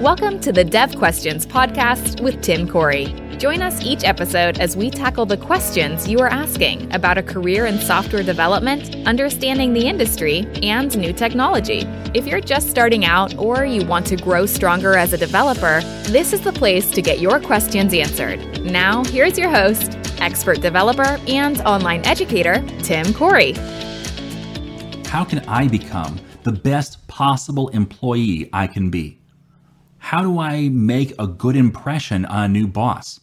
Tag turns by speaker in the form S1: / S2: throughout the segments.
S1: Welcome to the Dev Questions podcast with Tim Corey. Join us each episode as we tackle the questions you are asking about a career in software development, understanding the industry, and new technology. If you're just starting out or you want to grow stronger as a developer, this is the place to get your questions answered. Now, here's your host, expert developer and online educator, Tim Corey.
S2: How can I become the best possible employee I can be? How do I make a good impression on a new boss?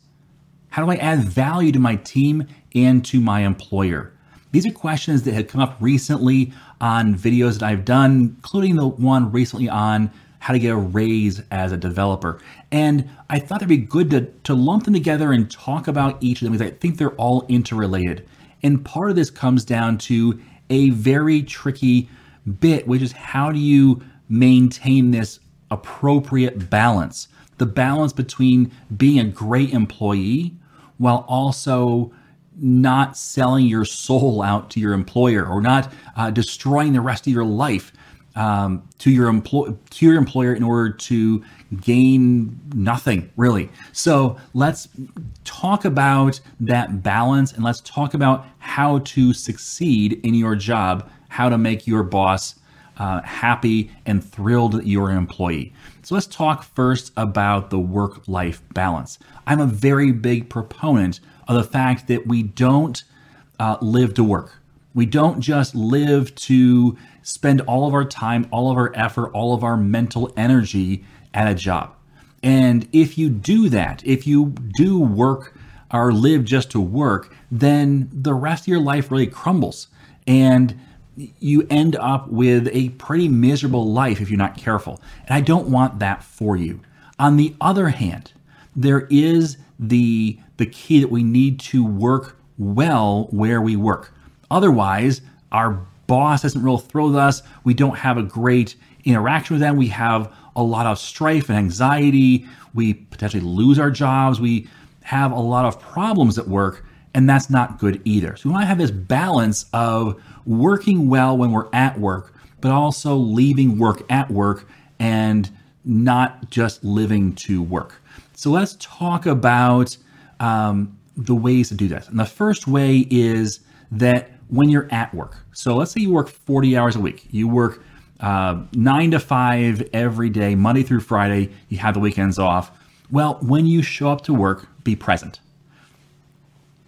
S2: How do I add value to my team and to my employer? These are questions that have come up recently on videos that I've done, including the one recently on how to get a raise as a developer. And I thought it'd be good to, to lump them together and talk about each of them because I think they're all interrelated. And part of this comes down to a very tricky bit, which is how do you maintain this appropriate balance? The balance between being a great employee while also not selling your soul out to your employer or not uh, destroying the rest of your life um, to your employ to your employer in order to gain nothing really. So let's talk about that balance and let's talk about how to succeed in your job, how to make your boss uh, happy and thrilled that you're an employee. So let's talk first about the work life balance. I'm a very big proponent of the fact that we don't uh, live to work. We don't just live to spend all of our time, all of our effort, all of our mental energy at a job. And if you do that, if you do work or live just to work, then the rest of your life really crumbles. And you end up with a pretty miserable life if you're not careful. And I don't want that for you. On the other hand, there is the the key that we need to work well where we work. Otherwise, our boss doesn't real throw with us. We don't have a great interaction with them. We have a lot of strife and anxiety. We potentially lose our jobs. We have a lot of problems at work, and that's not good either. So we want to have this balance of working well when we're at work, but also leaving work at work and not just living to work. So let's talk about um, the ways to do this. And the first way is that when you're at work, so let's say you work 40 hours a week, you work uh, nine to five every day, Monday through Friday, you have the weekends off. Well, when you show up to work, be present.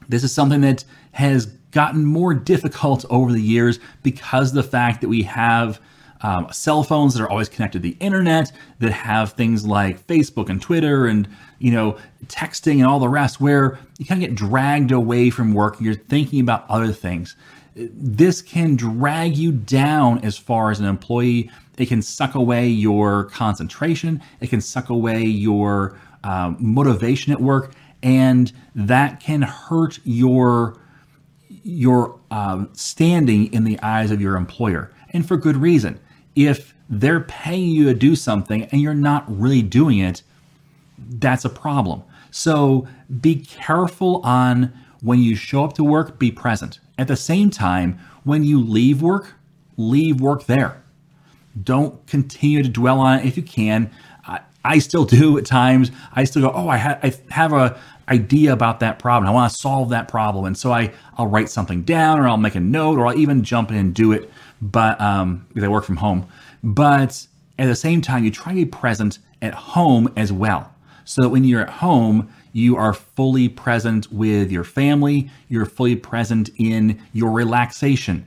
S2: This is something that has gotten more difficult over the years because of the fact that we have um, cell phones that are always connected to the internet that have things like Facebook and Twitter and you know texting and all the rest where you kind of get dragged away from work and you're thinking about other things. This can drag you down as far as an employee. It can suck away your concentration. It can suck away your um, motivation at work and that can hurt your your um, standing in the eyes of your employer and for good reason if they're paying you to do something and you're not really doing it, that's a problem. So be careful on when you show up to work, be present. At the same time, when you leave work, leave work there. Don't continue to dwell on it if you can. I, still do at times. I still go, oh, I, ha- I have a idea about that problem. I want to solve that problem, and so I I'll write something down, or I'll make a note, or I'll even jump in and do it but um, because I work from home. But at the same time, you try to be present at home as well. So that when you're at home, you are fully present with your family, you're fully present in your relaxation.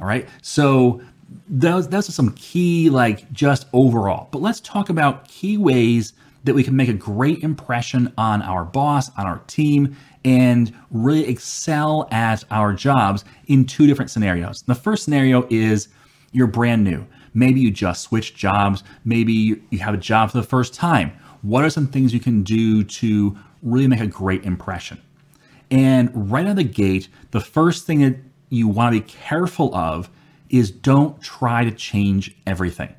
S2: All right. So those those are some key, like just overall. But let's talk about key ways that we can make a great impression on our boss, on our team, and really excel at our jobs in two different scenarios. The first scenario is you're brand new. Maybe you just switched jobs. Maybe you have a job for the first time. What are some things you can do to really make a great impression? And right out of the gate, the first thing that you want to be careful of is don't try to change everything.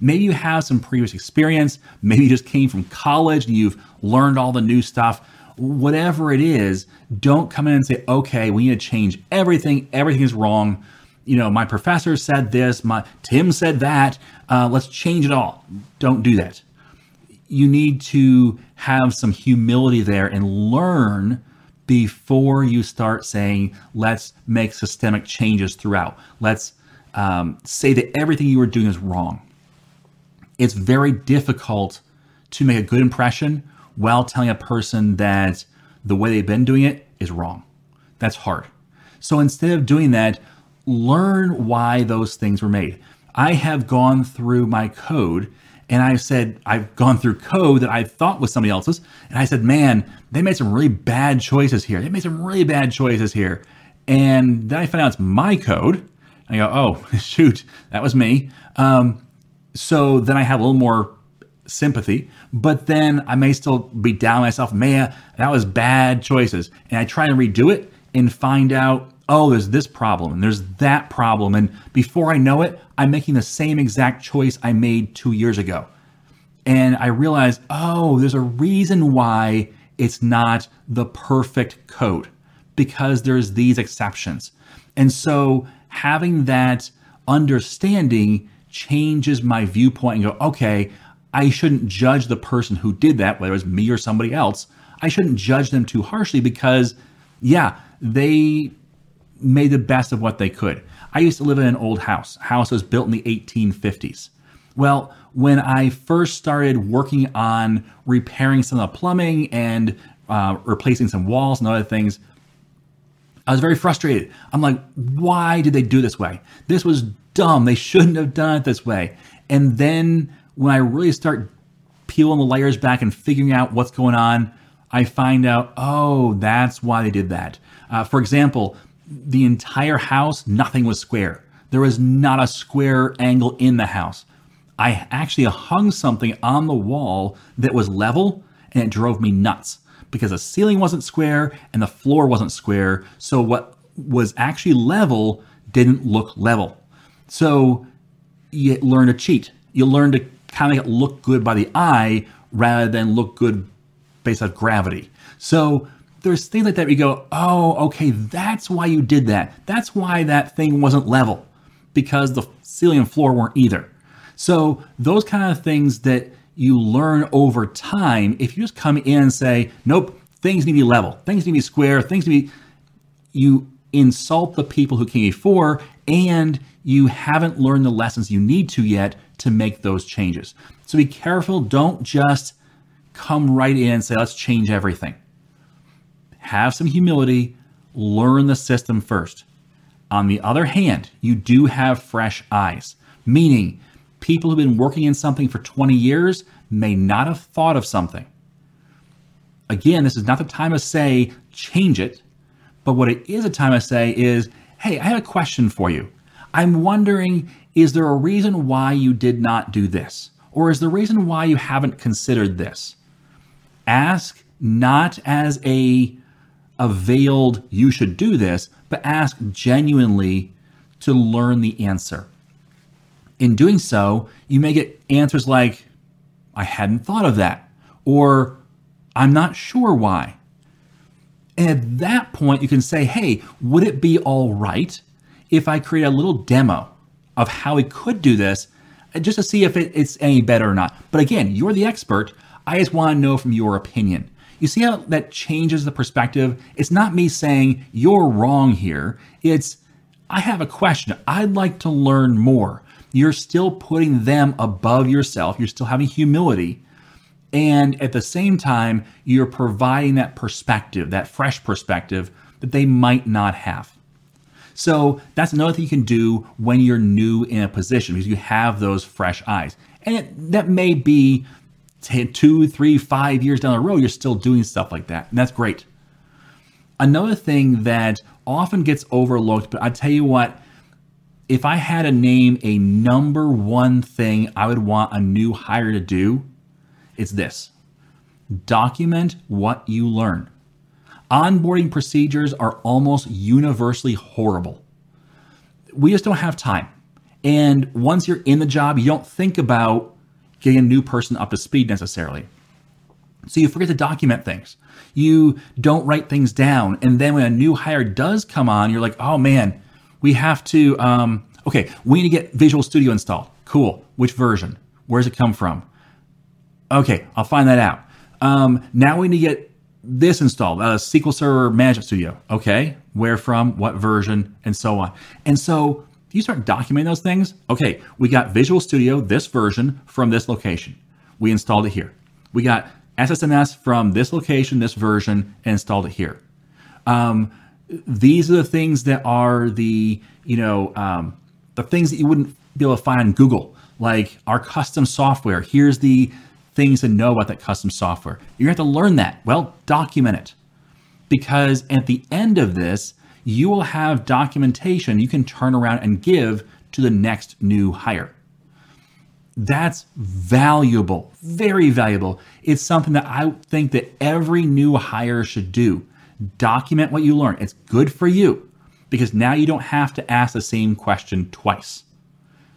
S2: Maybe you have some previous experience. Maybe you just came from college and you've learned all the new stuff whatever it is, don't come in and say, okay, we need to change everything. Everything is wrong. You know, my professor said this, my Tim said that. Uh, let's change it all. Don't do that. you need to have some humility there and learn before you start saying, let's make systemic changes throughout. Let's um, say that everything you are doing is wrong. It's very difficult to make a good impression while telling a person that the way they've been doing it is wrong. That's hard. So instead of doing that, learn why those things were made. I have gone through my code and I said, I've gone through code that I thought was somebody else's. And I said, man, they made some really bad choices here. They made some really bad choices here. And then I found out it's my code. I go, oh, shoot, that was me. Um, so then I have a little more sympathy, but then I may still be down myself. Man, that was bad choices. And I try to redo it and find out, oh, there's this problem and there's that problem. And before I know it, I'm making the same exact choice I made two years ago. And I realize, oh, there's a reason why it's not the perfect code because there's these exceptions. And so having that understanding changes my viewpoint and go, okay, I shouldn't judge the person who did that, whether it was me or somebody else. I shouldn't judge them too harshly because, yeah, they made the best of what they could. I used to live in an old house. House was built in the 1850s. Well, when I first started working on repairing some of the plumbing and uh, replacing some walls and other things, I was very frustrated. I'm like, why did they do this way? This was dumb. They shouldn't have done it this way. And then when I really start peeling the layers back and figuring out what's going on, I find out, oh, that's why they did that. Uh, for example, the entire house, nothing was square. There was not a square angle in the house. I actually hung something on the wall that was level and it drove me nuts because the ceiling wasn't square and the floor wasn't square. So what was actually level didn't look level. So you learn to cheat. You learn to kind of make it look good by the eye rather than look good based on gravity. So there's things like that where you go, oh, okay, that's why you did that. That's why that thing wasn't level because the ceiling and floor weren't either. So those kind of things that you learn over time, if you just come in and say, nope, things need to be level, things need to be square, things need to be, you insult the people who came before and you haven't learned the lessons you need to yet to make those changes. So be careful. Don't just come right in and say, let's change everything have some humility, learn the system first. On the other hand, you do have fresh eyes, meaning people who've been working in something for 20 years may not have thought of something. Again, this is not the time to say change it, but what it is a time to say is, hey, I have a question for you. I'm wondering, is there a reason why you did not do this? Or is the reason why you haven't considered this? Ask not as a a veiled, you should do this, but ask genuinely to learn the answer. In doing so, you may get answers like, I hadn't thought of that, or I'm not sure why. And at that point, you can say, hey, would it be all right if I create a little demo of how we could do this uh, just to see if it, it's any better or not? But again, you're the expert. I just want to know from your opinion. You see how that changes the perspective? It's not me saying you're wrong here. It's I have a question. I'd like to learn more. You're still putting them above yourself. You're still having humility. And at the same time, you're providing that perspective, that fresh perspective that they might not have. So that's another thing you can do when you're new in a position because you have those fresh eyes. And it, that may be two, three, five years down the road, you're still doing stuff like that. And that's great. Another thing that often gets overlooked, but I tell you what, if I had to name a number one thing I would want a new hire to do, it's this document what you learn. Onboarding procedures are almost universally horrible. We just don't have time. And once you're in the job, you don't think about getting a new person up to speed necessarily. So you forget to document things. You don't write things down. And then when a new hire does come on, you're like, oh man, we have to, um, okay, we need to get Visual Studio installed. Cool. Which version? Where does it come from? Okay, I'll find that out. Um, now we need to get this installed, uh, SQL Server Management Studio. Okay, where from, what version, and so on. And so you start documenting those things. Okay, we got Visual Studio, this version from this location. We installed it here. We got SSMS from this location, this version, and installed it here. Um, these are the things that are the you know um, the things that you wouldn't be able to find on Google, like our custom software. Here's the things to know about that custom software. You have to learn that. Well, document it. Because at the end of this, you will have documentation you can turn around and give to the next new hire. That's valuable, very valuable. It's something that I think that every new hire should do. Document what you learn. It's good for you because now you don't have to ask the same question twice.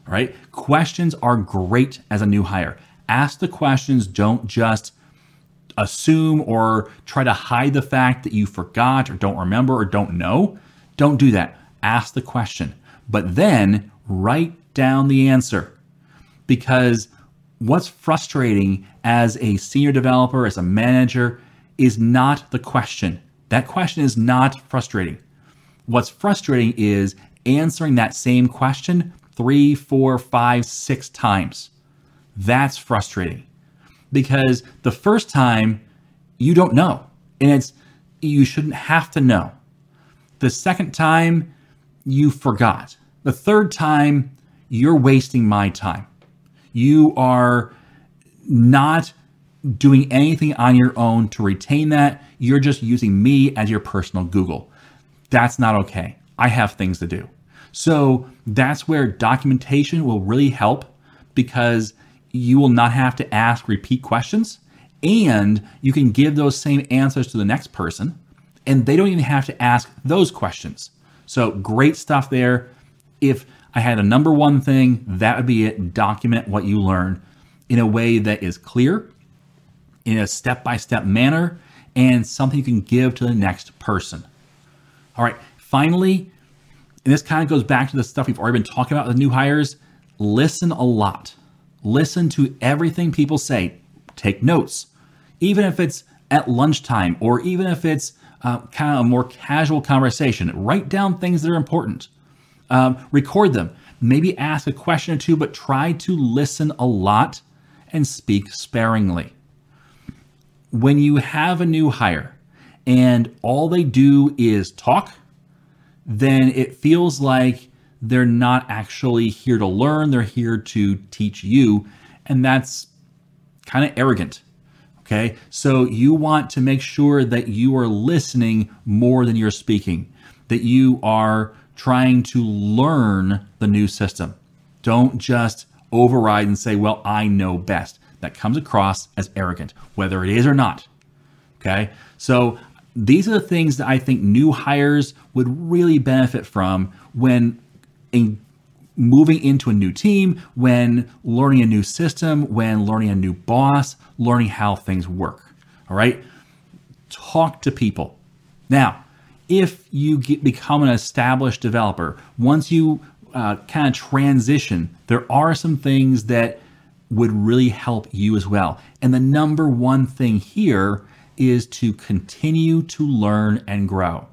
S2: All right? Questions are great as a new hire ask the questions. Don't just assume or try to hide the fact that you forgot or don't remember or don't know. Don't do that. Ask the question, but then write down the answer. Because what's frustrating as a senior developer, as a manager, is not the question. That question is not frustrating. What's frustrating is answering that same question three, four, five, six times. That's frustrating because the first time you don't know and it's you shouldn't have to know. The second time you forgot. The third time you're wasting my time. You are not doing anything on your own to retain that. You're just using me as your personal Google. That's not okay. I have things to do. So that's where documentation will really help because you will not have to ask repeat questions and you can give those same answers to the next person and they don't even have to ask those questions. So great stuff there. If I had a number one thing, that would be it. Document what you learn in a way that is clear, in a step by step manner, and something you can give to the next person. All right, finally, and this kind of goes back to the stuff we've already been talking about with new hires listen a lot. Listen to everything people say. Take notes, even if it's at lunchtime or even if it's uh, kind of a more casual conversation. Write down things that are important. Um, record them. Maybe ask a question or two, but try to listen a lot and speak sparingly. When you have a new hire and all they do is talk, then it feels like they're not actually here to learn, they're here to teach you. And that's kind of arrogant. Okay. So you want to make sure that you are listening more than you're speaking, that you are trying to learn the new system. Don't just override and say, well, I know best. That comes across as arrogant, whether it is or not. Okay. So these are the things that I think new hires would really benefit from when in moving into a new team, when learning a new system, when learning a new boss, learning how things work. All right? Talk to people. Now, if you get, become an established developer, once you uh, kind of transition, there are some things that would really help you as well. And the number one thing here is to continue to learn and grow.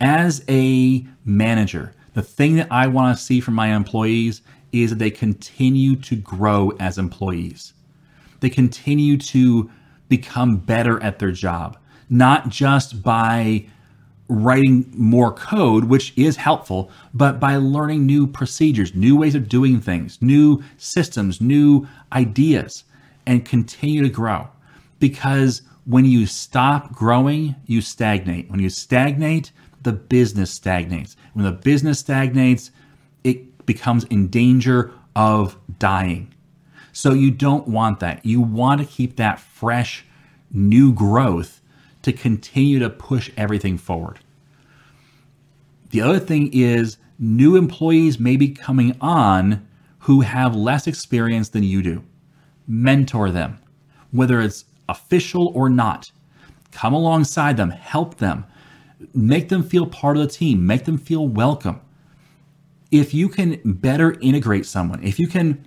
S2: As a manager, the thing that I want to see from my employees is that they continue to grow as employees. They continue to become better at their job, not just by writing more code, which is helpful, but by learning new procedures, new ways of doing things, new systems, new ideas, and continue to grow. Because when you stop growing, you stagnate. When you stagnate, the business stagnates. When the business stagnates, it becomes in danger of dying. So you don't want that. You want to keep that fresh, new growth to continue to push everything forward. The other thing is new employees may be coming on who have less experience than you do. Mentor them, whether it's official or not. Come alongside them, help them, make them feel part of the team, make them feel welcome. If you can better integrate someone, if you can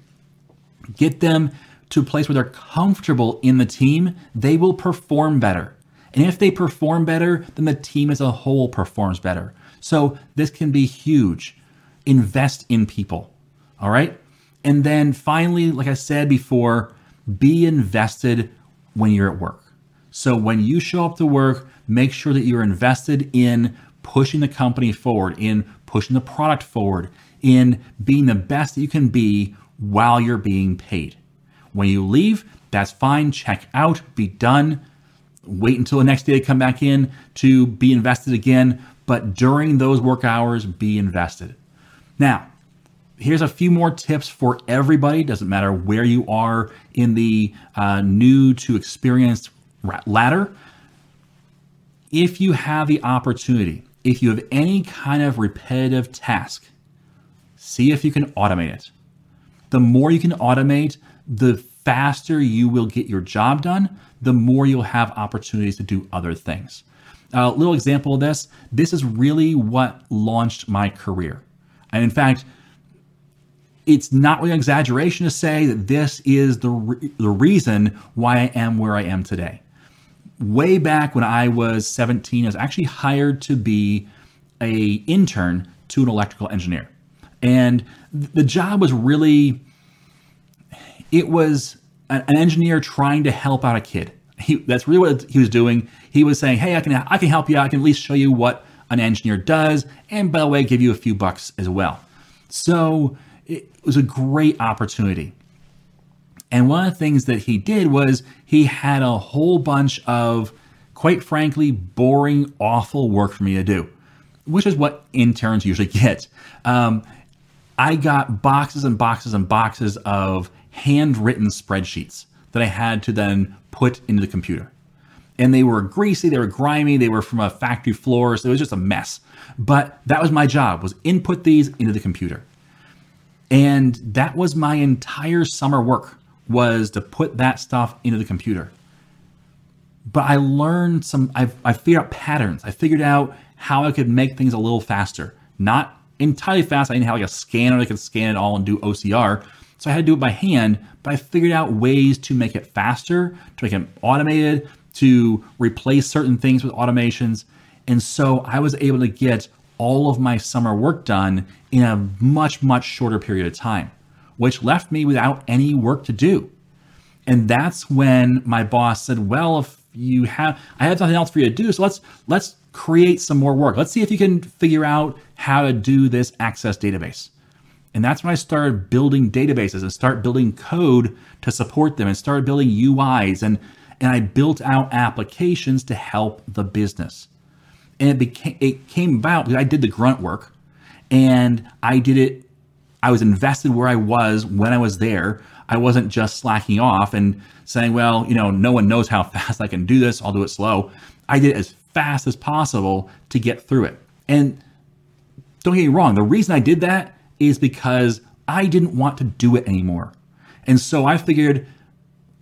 S2: get them to a place where they're comfortable in the team, they will perform better. And if they perform better, then the team as a whole performs better. So this can be huge. Invest in people. All right. And then finally, like I said before, be invested when you're at work. So when you show up to work, make sure that you're invested in pushing the company forward, in pushing the product forward, in being the best that you can be while you're being paid. When you leave, that's fine. Check out, be done. Wait until the next day to come back in to be invested again. But during those work hours, be invested. Now, here's a few more tips for everybody. Doesn't matter where you are in the uh, new to experienced ladder. If you have the opportunity, if you have any kind of repetitive task, see if you can automate it. The more you can automate, the faster you will get your job done, the more you'll have opportunities to do other things. A little example of this this is really what launched my career. And in fact, it's not really an exaggeration to say that this is the, re- the reason why I am where I am today. Way back when I was 17, I was actually hired to be a intern to an electrical engineer. And the job was really it was an engineer trying to help out a kid. He, that's really what he was doing. He was saying, "Hey, I can I can help you. I can at least show you what an engineer does, and by the way, give you a few bucks as well." So it was a great opportunity. And one of the things that he did was he had a whole bunch of, quite frankly, boring, awful work for me to do, which is what interns usually get. Um, I got boxes and boxes and boxes of handwritten spreadsheets that I had to then put into the computer. And they were greasy, they were grimy, they were from a factory floor, so it was just a mess. But that was my job, was input these into the computer. And that was my entire summer work was to put that stuff into the computer. But I learned some I I figured out patterns. I figured out how I could make things a little faster. Not entirely fast. I didn't have like a scanner that could scan it all and do OCR, so I had to do it by hand, but I figured out ways to make it faster, to make it automated, to replace certain things with automations. And so I was able to get all of my summer work done in a much, much shorter period of time, which left me without any work to do. And that's when my boss said, Well, if you have I have nothing else for you to do, so let's let's create some more work. Let's see if you can figure out how to do this access database. And that's when I started building databases and start building code to support them and started building UIs and and I built out applications to help the business. And it became it came about because I did the grunt work and I did it I was invested where I was when I was there. I wasn't just slacking off and saying, well, you know, no one knows how fast I can do this. I'll do it slow. I did it as fast as possible to get through it. And don't get me wrong, the reason I did that is because I didn't want to do it anymore. And so I figured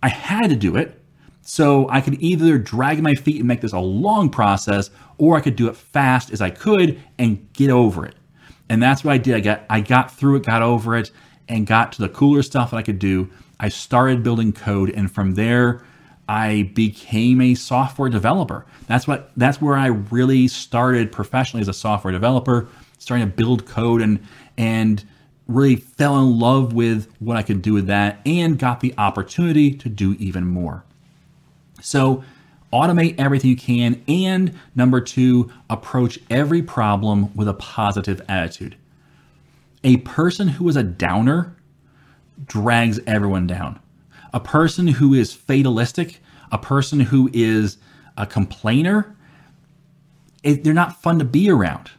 S2: I had to do it. So I could either drag my feet and make this a long process, or I could do it fast as I could and get over it. And that's what I did. I got I got through it, got over it, and got to the cooler stuff that I could do. I started building code, and from there, I became a software developer. That's what that's where I really started professionally as a software developer, starting to build code and and really fell in love with what I could do with that and got the opportunity to do even more. So, automate everything you can. And number two, approach every problem with a positive attitude. A person who is a downer drags everyone down. A person who is fatalistic, a person who is a complainer, it, they're not fun to be around.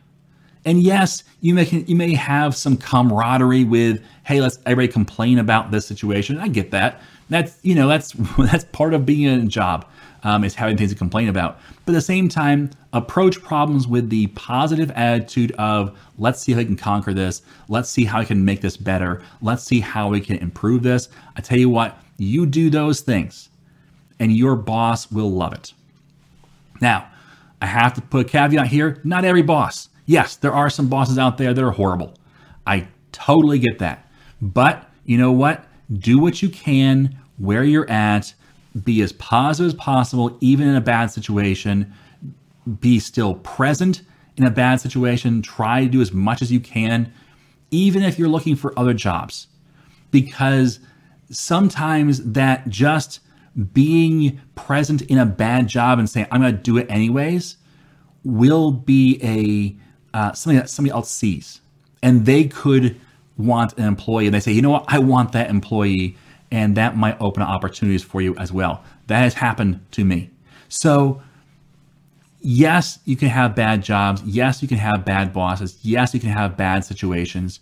S2: And yes, you may you may have some camaraderie with, hey, let's everybody complain about this situation. I get that. That's you know that's that's part of being in a job um, is having things to complain about. But at the same time, approach problems with the positive attitude of let's see if I can conquer this. Let's see how I can make this better. Let's see how we can improve this. I tell you what, you do those things, and your boss will love it. Now, I have to put a caveat here. Not every boss Yes, there are some bosses out there that are horrible. I totally get that. But you know what? Do what you can where you're at, be as positive as possible, even in a bad situation, be still present in a bad situation, try to do as much as you can, even if you're looking for other jobs. Because sometimes that just being present in a bad job and saying, I'm going to do it anyways, will be a uh, something that somebody else sees. And they could want an employee and they say, you know what, I want that employee. And that might open up opportunities for you as well. That has happened to me. So, yes, you can have bad jobs. Yes, you can have bad bosses. Yes, you can have bad situations.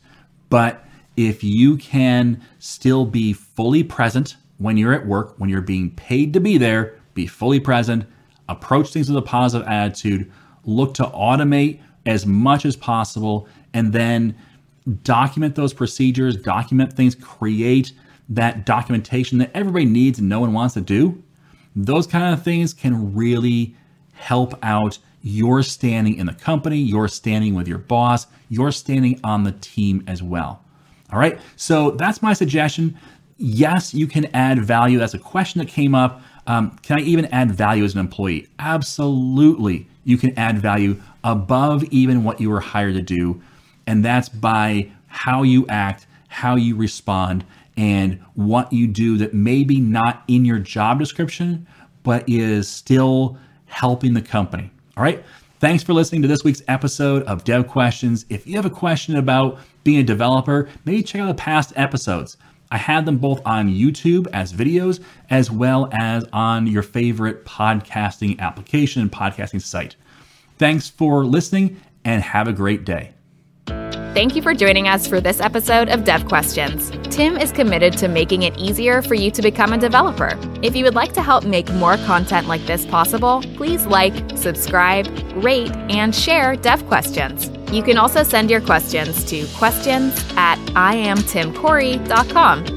S2: But if you can still be fully present when you're at work, when you're being paid to be there, be fully present, approach things with a positive attitude, look to automate as much as possible, and then document those procedures, document things, create that documentation that everybody needs and no one wants to do. Those kind of things can really help out your standing in the company, your standing with your boss, your standing on the team as well. All right, so that's my suggestion. Yes, you can add value. That's a question that came up. Um, can I even add value as an employee? Absolutely, you can add value above even what you were hired to do. And that's by how you act, how you respond, and what you do that may be not in your job description, but is still helping the company. All right. Thanks for listening to this week's episode of Dev Questions. If you have a question about being a developer, maybe check out the past episodes. I had them both on YouTube as videos, as well as on your favorite podcasting application and podcasting site. Thanks for listening and have a great day.
S1: Thank you for joining us for this episode of Dev Questions. Tim is committed to making it easier for you to become a developer. If you would like to help make more content like this possible, please like, subscribe, rate, and share Dev Questions. You can also send your questions to questions at iamtimcorey.com.